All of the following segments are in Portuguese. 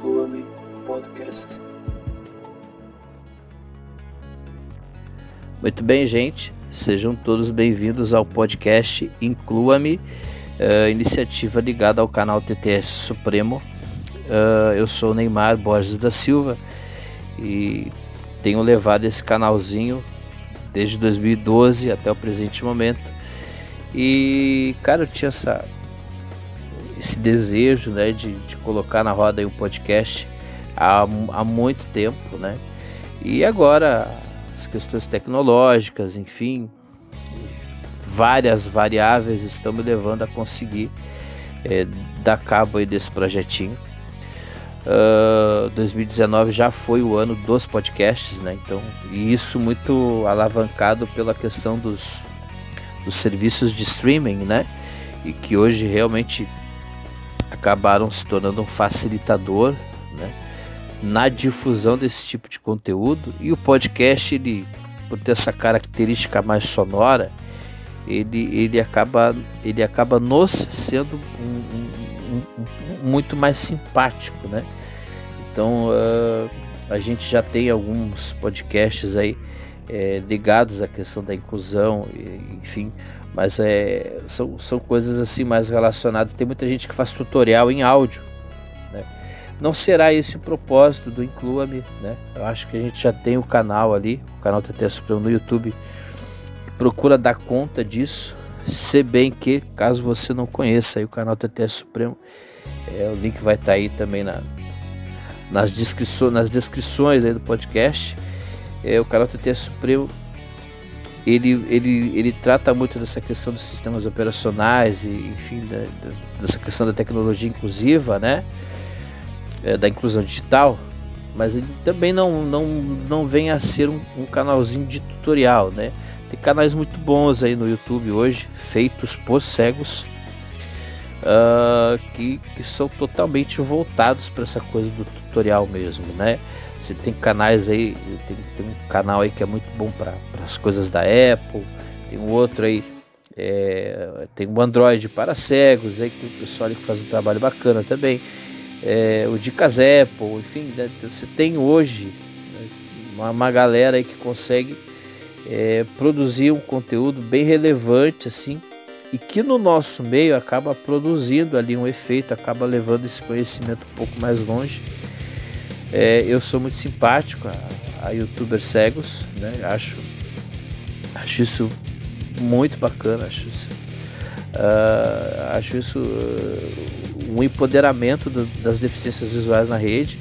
Inclua-me Podcast. Muito bem, gente. Sejam todos bem-vindos ao podcast Inclua-me, uh, iniciativa ligada ao canal TTS Supremo. Uh, eu sou Neymar Borges da Silva e tenho levado esse canalzinho desde 2012 até o presente momento. E, cara, eu tinha essa, esse desejo né, de, de colocar na roda um podcast há, há muito tempo, né? E agora as questões tecnológicas, enfim, várias variáveis estão me levando a conseguir é, dar cabo aí desse projetinho. Uh, 2019 já foi o ano dos podcasts, né? Então, e isso muito alavancado pela questão dos, dos serviços de streaming, né? E que hoje realmente acabaram se tornando um facilitador, né? Na difusão desse tipo de conteúdo e o podcast ele por ter essa característica mais sonora ele, ele acaba ele acaba nos sendo um, um, um, muito mais simpático, né? Então uh, a gente já tem alguns podcasts aí é, ligados à questão da inclusão, enfim, mas é, são, são coisas assim mais relacionadas. Tem muita gente que faz tutorial em áudio, né? Não será esse o propósito do Inclua-me, né? Eu acho que a gente já tem o canal ali, o canal TT Supremo no YouTube, procura dar conta disso, se bem que, caso você não conheça o canal TT Supremo, é, o link vai estar tá aí também na, nas, descrições, nas descrições aí do podcast. É, o canal TT Supremo ele, ele, ele trata muito dessa questão dos sistemas operacionais e enfim da, da, dessa questão da tecnologia inclusiva, né? É, da inclusão digital, mas ele também não, não, não vem a ser um, um canalzinho de tutorial, né? Tem canais muito bons aí no YouTube hoje, feitos por cegos, uh, que, que são totalmente voltados para essa coisa do tutorial mesmo, né? Você tem canais aí, tem, tem um canal aí que é muito bom para as coisas da Apple, tem um outro aí, é, tem um Android para cegos, aí tem o pessoal que faz um trabalho bacana também, é, o Dicas Apple, enfim, né? você tem hoje né, uma, uma galera aí que consegue é, produzir um conteúdo bem relevante assim e que no nosso meio acaba produzindo ali um efeito, acaba levando esse conhecimento um pouco mais longe. É, eu sou muito simpático a, a youtubers cegos, né? acho, acho isso muito bacana, acho isso, uh, acho isso uh, um empoderamento do, das deficiências visuais na rede,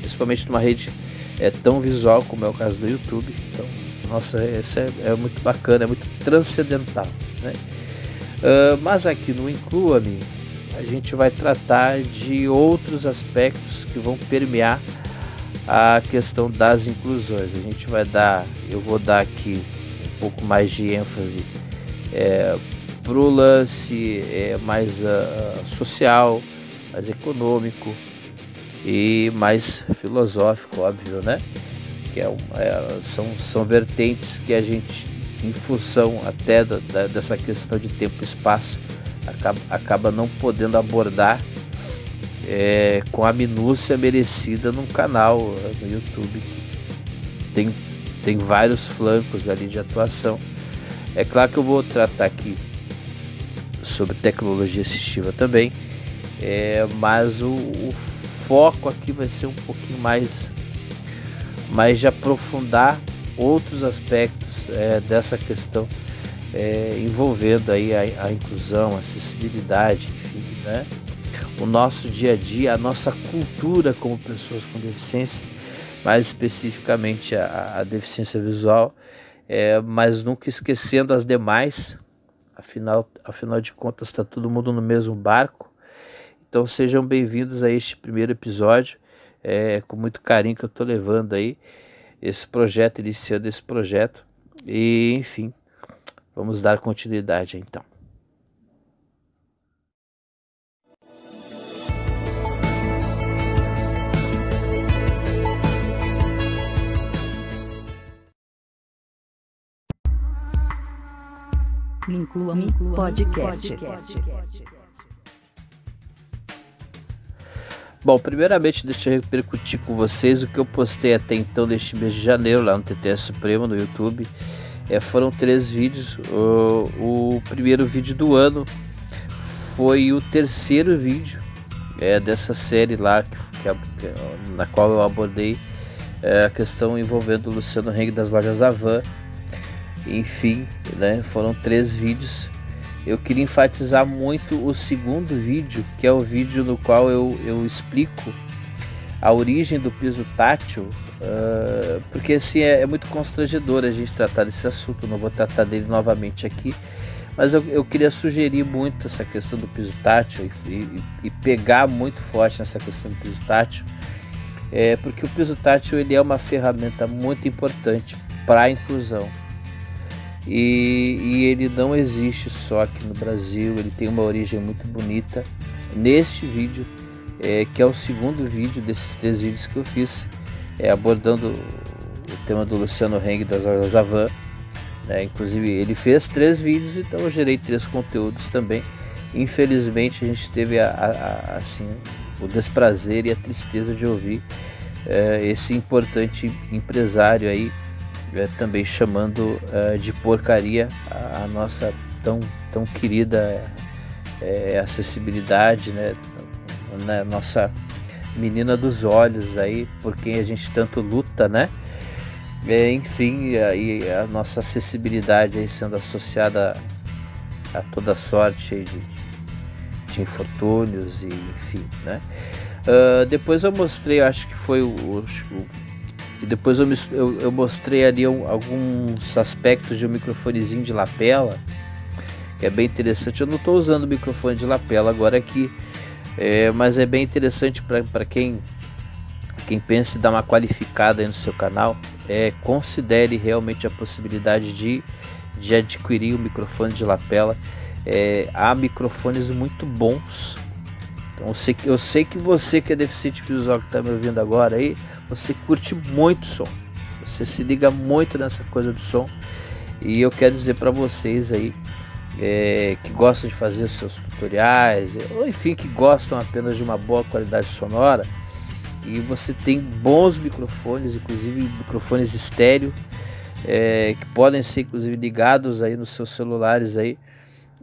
principalmente numa rede é, tão visual como é o caso do YouTube. Então, nossa, isso é, é muito bacana, é muito transcendental. Né? Uh, mas aqui no Inclua-me, a gente vai tratar de outros aspectos que vão permear a questão das inclusões. A gente vai dar, eu vou dar aqui um pouco mais de ênfase é, para o lance é, mais uh, social, mais econômico e mais filosófico, óbvio, né? Que é, é, são, são vertentes que a gente em função até da, da, dessa questão de tempo e espaço, acaba, acaba não podendo abordar é, com a minúcia merecida num canal é, no YouTube tem, tem vários flancos ali de atuação. É claro que eu vou tratar aqui sobre tecnologia assistiva também, é, mas o, o foco aqui vai ser um pouquinho mais, mais de aprofundar outros aspectos é, dessa questão é, envolvendo aí a, a, inclusão, a acessibilidade, enfim, né? O nosso dia a dia, a nossa cultura como pessoas com deficiência, mais especificamente a, a deficiência visual, é, mas nunca esquecendo as demais. Afinal, afinal de contas, está todo mundo no mesmo barco. Então sejam bem-vindos a este primeiro episódio, é, com muito carinho que eu estou levando aí esse projeto, iniciando esse projeto. E, enfim, vamos dar continuidade então. Inclua-me podcast. Bom, primeiramente deixa eu repercutir com vocês o que eu postei até então deste mês de janeiro lá no TTS Supremo no YouTube. É, foram três vídeos. O, o, primeiro vídeo do ano foi o terceiro vídeo é, dessa série lá que, que, na qual eu abordei é, a questão envolvendo o Luciano Heng das lojas Avan. Enfim, né, foram três vídeos eu queria enfatizar muito o segundo vídeo, que é o vídeo no qual eu, eu explico a origem do piso tátil, uh, porque assim é, é, muito constrangedor a gente tratar desse assunto, não vou tratar dele novamente aqui, mas eu, eu queria sugerir muito essa questão do piso tátil e, e, e pegar muito forte nessa questão do piso tátil, é, porque o piso tátil ele é uma ferramenta muito importante para a inclusão e, e, ele não existe só aqui no Brasil, ele tem uma origem muito bonita. Neste vídeo, é, que é o segundo vídeo desses três vídeos que eu fiz, é, abordando o tema do Luciano Heng das Horas Avan. Né? Inclusive, ele fez três vídeos, então eu gerei três conteúdos também. Infelizmente, a gente teve a, a, a, assim, o desprazer e a tristeza de ouvir é, esse importante empresário aí é, também chamando é, de porcaria a, a, nossa tão, tão querida é, acessibilidade, né? né? Nossa menina dos olhos aí, por quem a gente tanto luta, né? É, enfim, e a, nossa acessibilidade aí sendo associada a, toda sorte de, de infortúnios e enfim, né? Uh, depois eu mostrei, acho que foi o, o, e depois eu, eu, eu mostrei ali alguns aspectos de um microfonezinho de lapela, que é bem interessante. Eu não estou usando o microfone de lapela agora aqui, é, mas é bem interessante para quem, quem pensa em dar uma qualificada no seu canal. É, considere realmente a possibilidade de, de adquirir o microfone de lapela. É, há microfones muito bons. Então eu sei, que, eu sei que você que é deficiente visual que está me ouvindo agora aí, você curte muito som. Você se liga muito nessa coisa do som. E eu quero dizer para vocês aí é, que gostam de fazer seus tutoriais, ou enfim, que gostam apenas de uma boa qualidade sonora, e você tem bons microfones, inclusive microfones estéreo, é, que podem ser inclusive ligados aí nos seus celulares aí,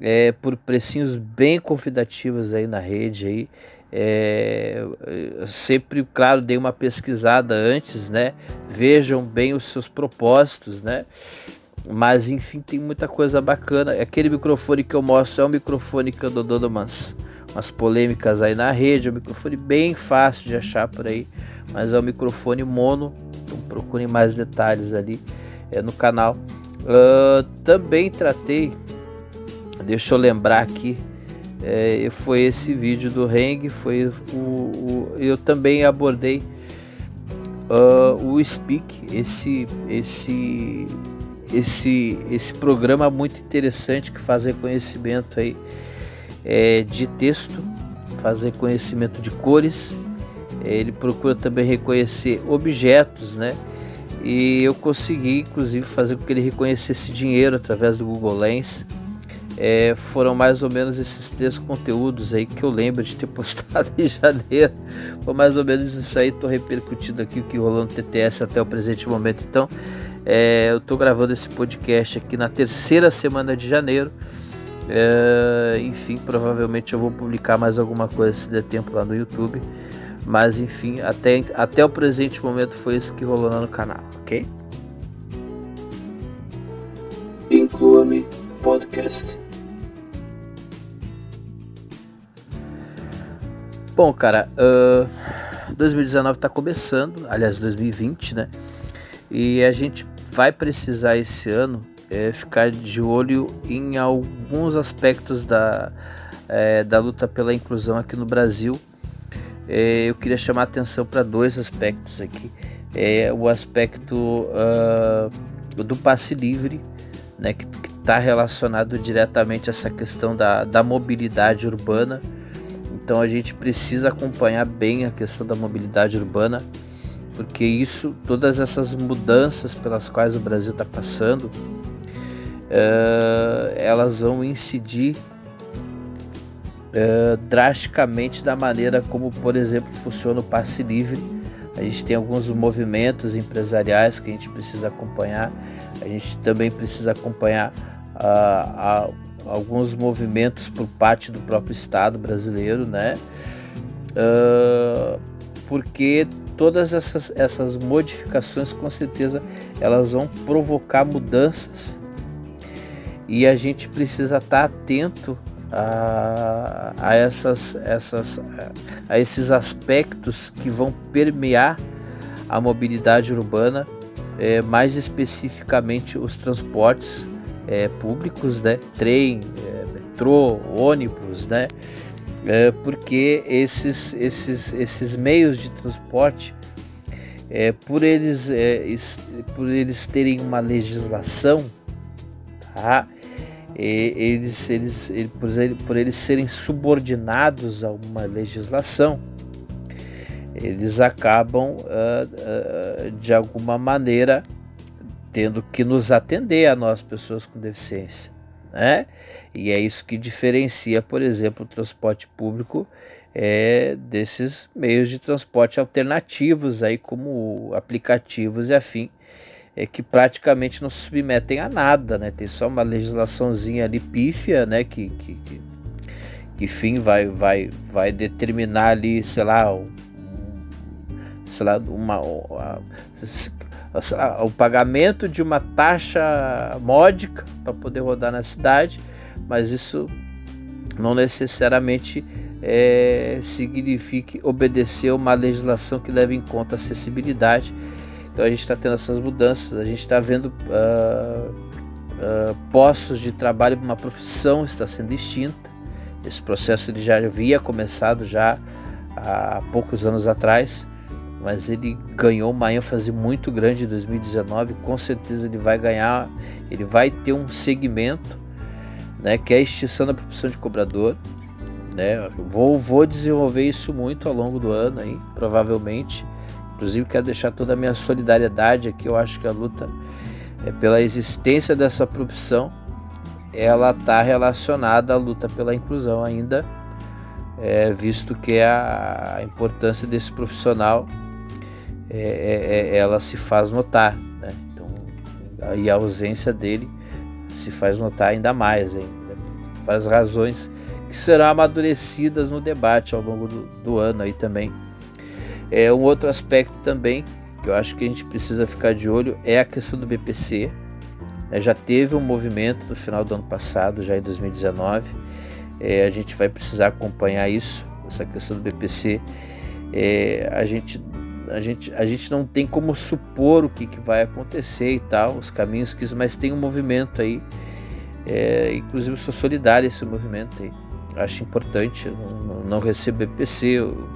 é, por precinhos bem convidativos aí na rede aí, é, sempre, claro, dei uma pesquisada antes, né? Vejam bem os seus propósitos, né? Mas enfim, tem muita coisa bacana. Aquele microfone que eu mostro é um microfone que eu dou dando umas, umas polêmicas aí na rede. É um microfone bem fácil de achar por aí, mas é um microfone mono. Então procurem mais detalhes ali é, no canal. Uh, também tratei, deixa eu lembrar aqui, é, foi esse vídeo do Heng, foi o, o eu também abordei uh, o Speak, esse esse esse esse programa muito interessante que faz reconhecimento aí é, de texto, faz reconhecimento de cores, ele procura também reconhecer objetos, né? E eu consegui, inclusive, fazer com que ele reconhecesse dinheiro através do Google Lens. É, foram mais ou menos esses três conteúdos aí que eu lembro de ter postado em janeiro. Foi mais ou menos isso aí. Estou repercutindo aqui o que rolou no TTS até o presente momento. Então, é, eu estou gravando esse podcast aqui na terceira semana de janeiro. É, enfim, provavelmente eu vou publicar mais alguma coisa se der tempo lá no YouTube. Mas enfim, até, até o presente momento foi isso que rolou lá no canal, ok? Inclua-me podcast. Bom, cara, uh, 2019 está começando, aliás, 2020, né? E a gente vai precisar esse ano é, ficar de olho em alguns aspectos da, é, da luta pela inclusão aqui no Brasil. É, eu queria chamar atenção para dois aspectos aqui. É o aspecto uh, do passe livre, né, que está relacionado diretamente a essa questão da, da mobilidade urbana então a gente precisa acompanhar bem a questão da mobilidade urbana, porque isso, todas essas mudanças pelas quais o Brasil está passando, uh, elas vão incidir uh, drasticamente da maneira como, por exemplo, funciona o passe livre. A gente tem alguns movimentos empresariais que a gente precisa acompanhar. A gente também precisa acompanhar uh, alguns movimentos por parte do próprio Estado brasileiro, né? porque todas essas, essas modificações com certeza elas vão provocar mudanças e a gente precisa estar atento a, a, essas, essas, a esses aspectos que vão permear a mobilidade urbana, é, mais especificamente os transportes é, públicos, né? trem, é, metrô, ônibus, né? É, porque esses, esses, esses meios de transporte, é, por, eles, é, por eles terem uma legislação, tá? eles, eles, por, por eles serem subordinados a uma legislação, eles acabam uh, uh, de alguma maneira tendo que nos atender a nós pessoas com deficiência, né? E é isso que diferencia, por exemplo, o transporte público é, desses meios de transporte alternativos aí como aplicativos e afim é que praticamente não se submetem a nada, né? Tem só uma legislaçãozinha ali pífia, né? Que, que, que, que fim vai, vai, vai determinar ali, sei lá, sei lá, uma, uma o pagamento de uma taxa módica para poder rodar na cidade, mas isso não necessariamente é, signifique obedecer uma legislação que leve em conta a acessibilidade então a gente está tendo essas mudanças, a gente está vendo uh, uh, postos de trabalho uma profissão está sendo extinta. Esse processo ele já havia começado já há poucos anos atrás, mas ele ganhou uma ênfase muito grande em 2019. Com certeza ele vai ganhar, ele vai ter um segmento, né, que é a extinção da profissão de cobrador. Né? Vou, vou desenvolver isso muito ao longo do ano aí, provavelmente. Inclusive, quero deixar toda a minha solidariedade aqui. Eu acho que a luta é pela existência dessa profissão ela está relacionada à luta pela inclusão ainda, é, visto que a, a, importância desse profissional é, é, é ela se faz notar. Né? Então, e a ausência dele se faz notar ainda mais, para as razões que serão amadurecidas no debate ao longo do, do ano aí também. É, um outro aspecto também que eu acho que a gente precisa ficar de olho é a questão do BPC. É, já teve um movimento no final do ano passado, já em 2019. É, a gente vai precisar acompanhar isso, essa questão do BPC. É, a, gente, a, gente, a gente não tem como supor o que, que vai acontecer e tal, os caminhos que isso, mas tem um movimento aí. É, inclusive, eu sou solidário a esse movimento aí. Acho importante, não, não recebo BPC, eu,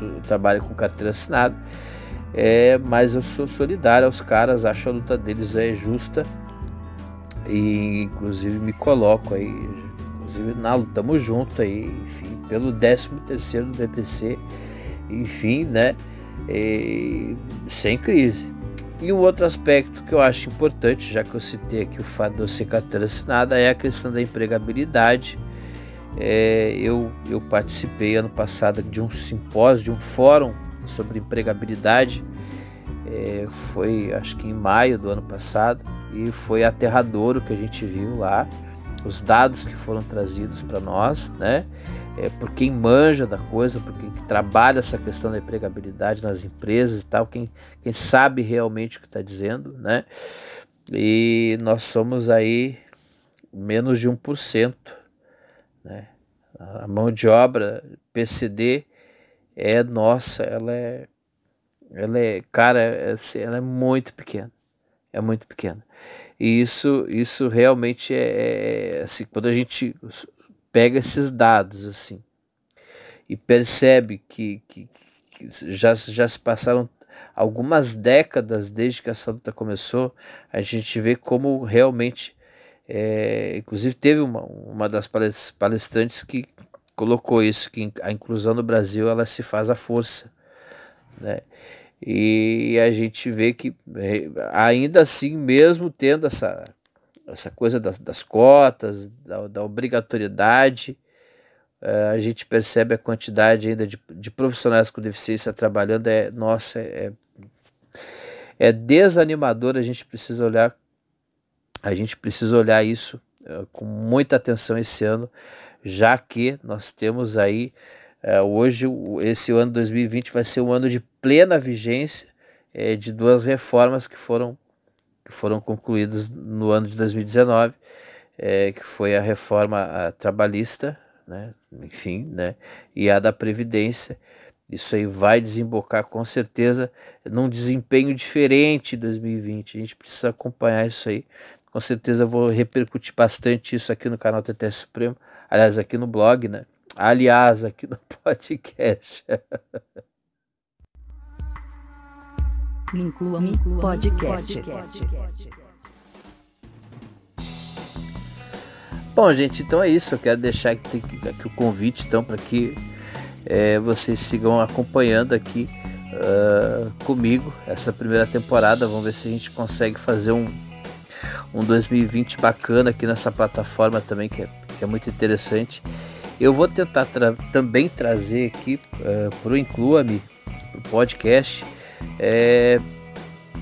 eu trabalho com carteira assinada, é, mas eu sou solidário aos caras, acho a luta deles é justa e inclusive me coloco aí, inclusive na luta, tamo junto aí, enfim, pelo 13 terceiro do BPC, enfim, né, e, sem crise. E um outro aspecto que eu acho importante, já que eu citei aqui o fato de eu ser carteira assinada, é a questão da empregabilidade é, eu, eu participei ano passado de um simpósio, de um fórum sobre empregabilidade. É, foi acho que em maio do ano passado e foi aterrador o que a gente viu lá, os dados que foram trazidos para nós, né? É, por quem manja da coisa, por quem trabalha essa questão da empregabilidade nas empresas e tal, quem, quem sabe realmente o que está dizendo, né? E nós somos aí menos de 1% né? A mão de obra PCD é nossa, ela é, ela é, cara, é, assim, ela é muito pequena, é muito pequena. E isso, isso realmente é, é assim, quando a gente pega esses dados assim e percebe que, que, que já, já se passaram algumas décadas desde que essa luta começou, a gente vê como realmente é, inclusive teve uma, uma das palestrantes que colocou isso, que a inclusão no Brasil ela se faz à força. Né? E a gente vê que é, ainda assim, mesmo tendo essa, essa coisa das, das cotas, da, da obrigatoriedade, uh, a gente percebe a quantidade ainda de, de, profissionais com deficiência trabalhando, é, nossa, é, é desanimador, a gente precisa olhar, a gente precisa olhar isso com muita atenção esse ano, já que nós temos aí, uh, hoje, esse ano 2020 vai ser um ano de plena vigência é, de duas reformas que foram, que foram concluídas no ano de 2019, é, que foi a reforma trabalhista, né, enfim, né, e a da Previdência. Isso aí vai desembocar com certeza num desempenho diferente em 2020. A gente precisa acompanhar isso aí. Com certeza vou repercutir bastante isso aqui no canal TTS Supremo, aliás, aqui no blog, né? Aliás, aqui no podcast. Inclua-me podcast. Bom, gente, então é isso. Eu quero deixar aqui, aqui o convite então para que é, vocês sigam acompanhando aqui uh, comigo essa primeira temporada. Vamos ver se a gente consegue fazer um, um 2020 bacana aqui nessa plataforma também, que é, que é muito interessante. Eu vou tentar tra também trazer aqui uh, para o Inclua-me, para o podcast, é,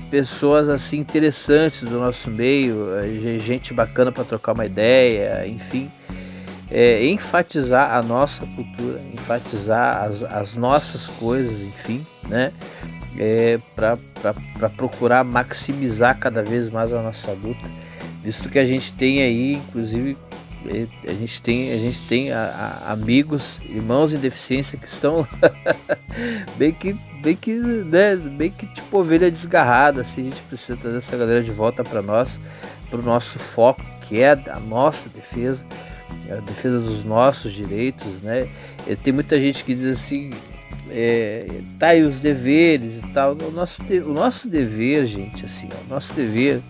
pessoas assim interessantes do nosso meio, é, gente bacana para trocar uma ideia, enfim, é, enfatizar a nossa cultura, enfatizar as, as nossas coisas, enfim, né? É, para procurar maximizar cada vez mais a nossa luta, visto que a gente tem aí, inclusive, é, a gente tem, a gente tem a, a, amigos, irmãos em deficiência que estão bem que bem que, né, bem que tipo ovelha desgarrada, assim, a gente precisa trazer essa galera de volta para nós, para o nosso foco, que é a nossa defesa, a defesa dos nossos direitos, né? E tem muita gente que diz assim, é, tá aí os deveres e tal. O nosso, o nosso dever, gente, assim, o nosso dever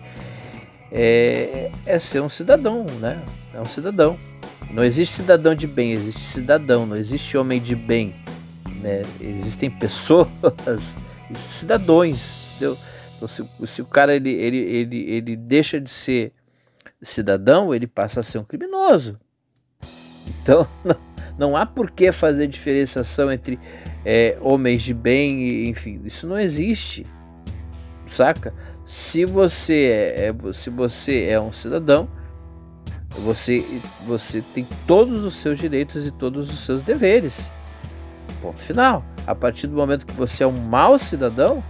é, é ser um cidadão, né? É um cidadão. Não existe cidadão de bem, existe cidadão, não existe homem de bem né? Existem pessoas, cidadãos, entendeu? Então, se, se, o cara ele, ele, ele, ele deixa de ser cidadão, ele passa a ser um criminoso. Então, não, não há por que fazer diferenciação entre é, homens de bem e, enfim, isso não existe, saca? Se você é, é, se você é um cidadão, você, você tem todos os seus direitos e todos os seus deveres. Ponto final. A partir do momento que você é um mau cidadão,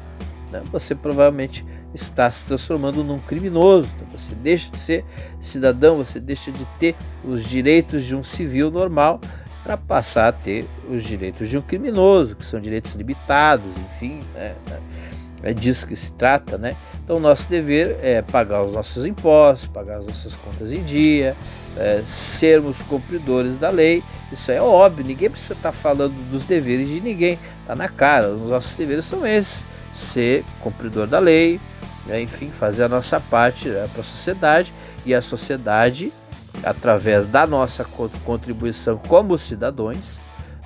né, você provavelmente está se transformando num criminoso. Então você deixa de ser cidadão, você deixa de ter os direitos de um civil normal para passar a ter os direitos de um criminoso, que são direitos limitados, enfim, né, né? É disso que se trata, né? Então, nosso dever é pagar os nossos impostos, pagar as nossas contas em dia, é, sermos cumpridores da lei. Isso é óbvio, ninguém precisa estar falando dos deveres de ninguém, tá na cara. Os nossos deveres são esses: ser cumpridor da lei, né? enfim, fazer a nossa parte né, para a sociedade e a sociedade, através da nossa contribuição como cidadãos,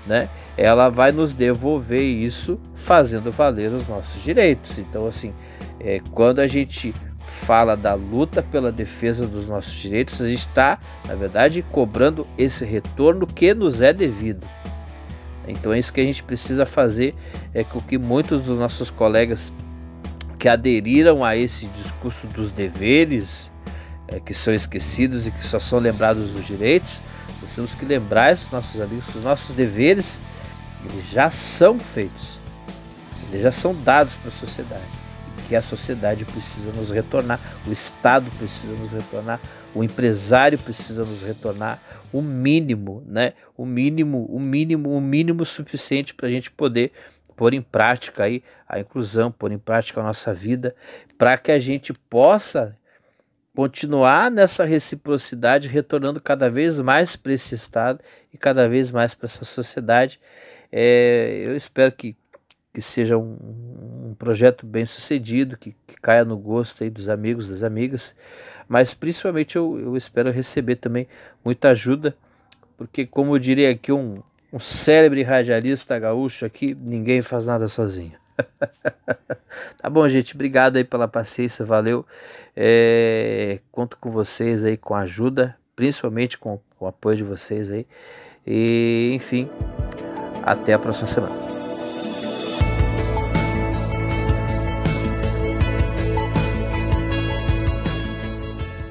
né? Ela vai nos devolver isso fazendo valer os nossos direitos. Então, assim, é, quando a gente fala da luta pela defesa dos nossos direitos, a gente está, na verdade, cobrando esse retorno que nos é devido. Então é isso que a gente precisa fazer, é com que muitos dos nossos colegas que aderiram a esse discurso dos deveres, é, que são esquecidos e que só são lembrados dos direitos, nós temos que lembrar esses nossos amigos que os nossos deveres eles já são feitos, eles já são dados para a sociedade. Que a sociedade precisa nos retornar, o Estado precisa nos retornar, o empresário precisa nos retornar o mínimo, né? O mínimo, o mínimo, o mínimo suficiente para a gente poder pôr em prática aí a inclusão, pôr em prática a nossa vida, para que a gente possa continuar nessa reciprocidade, retornando cada vez mais para esse Estado e cada vez mais para essa sociedade. É, eu espero que, que seja um, um projeto bem sucedido, que, que, caia no gosto aí dos amigos, das amigas, mas principalmente eu, eu espero receber também muita ajuda, porque como eu diria aqui um, um célebre radialista gaúcho aqui, ninguém faz nada sozinho. tá bom, gente. Obrigado aí pela paciência, valeu. É, conto com vocês aí com a ajuda, principalmente com, com o apoio de vocês aí. E enfim, até a próxima semana.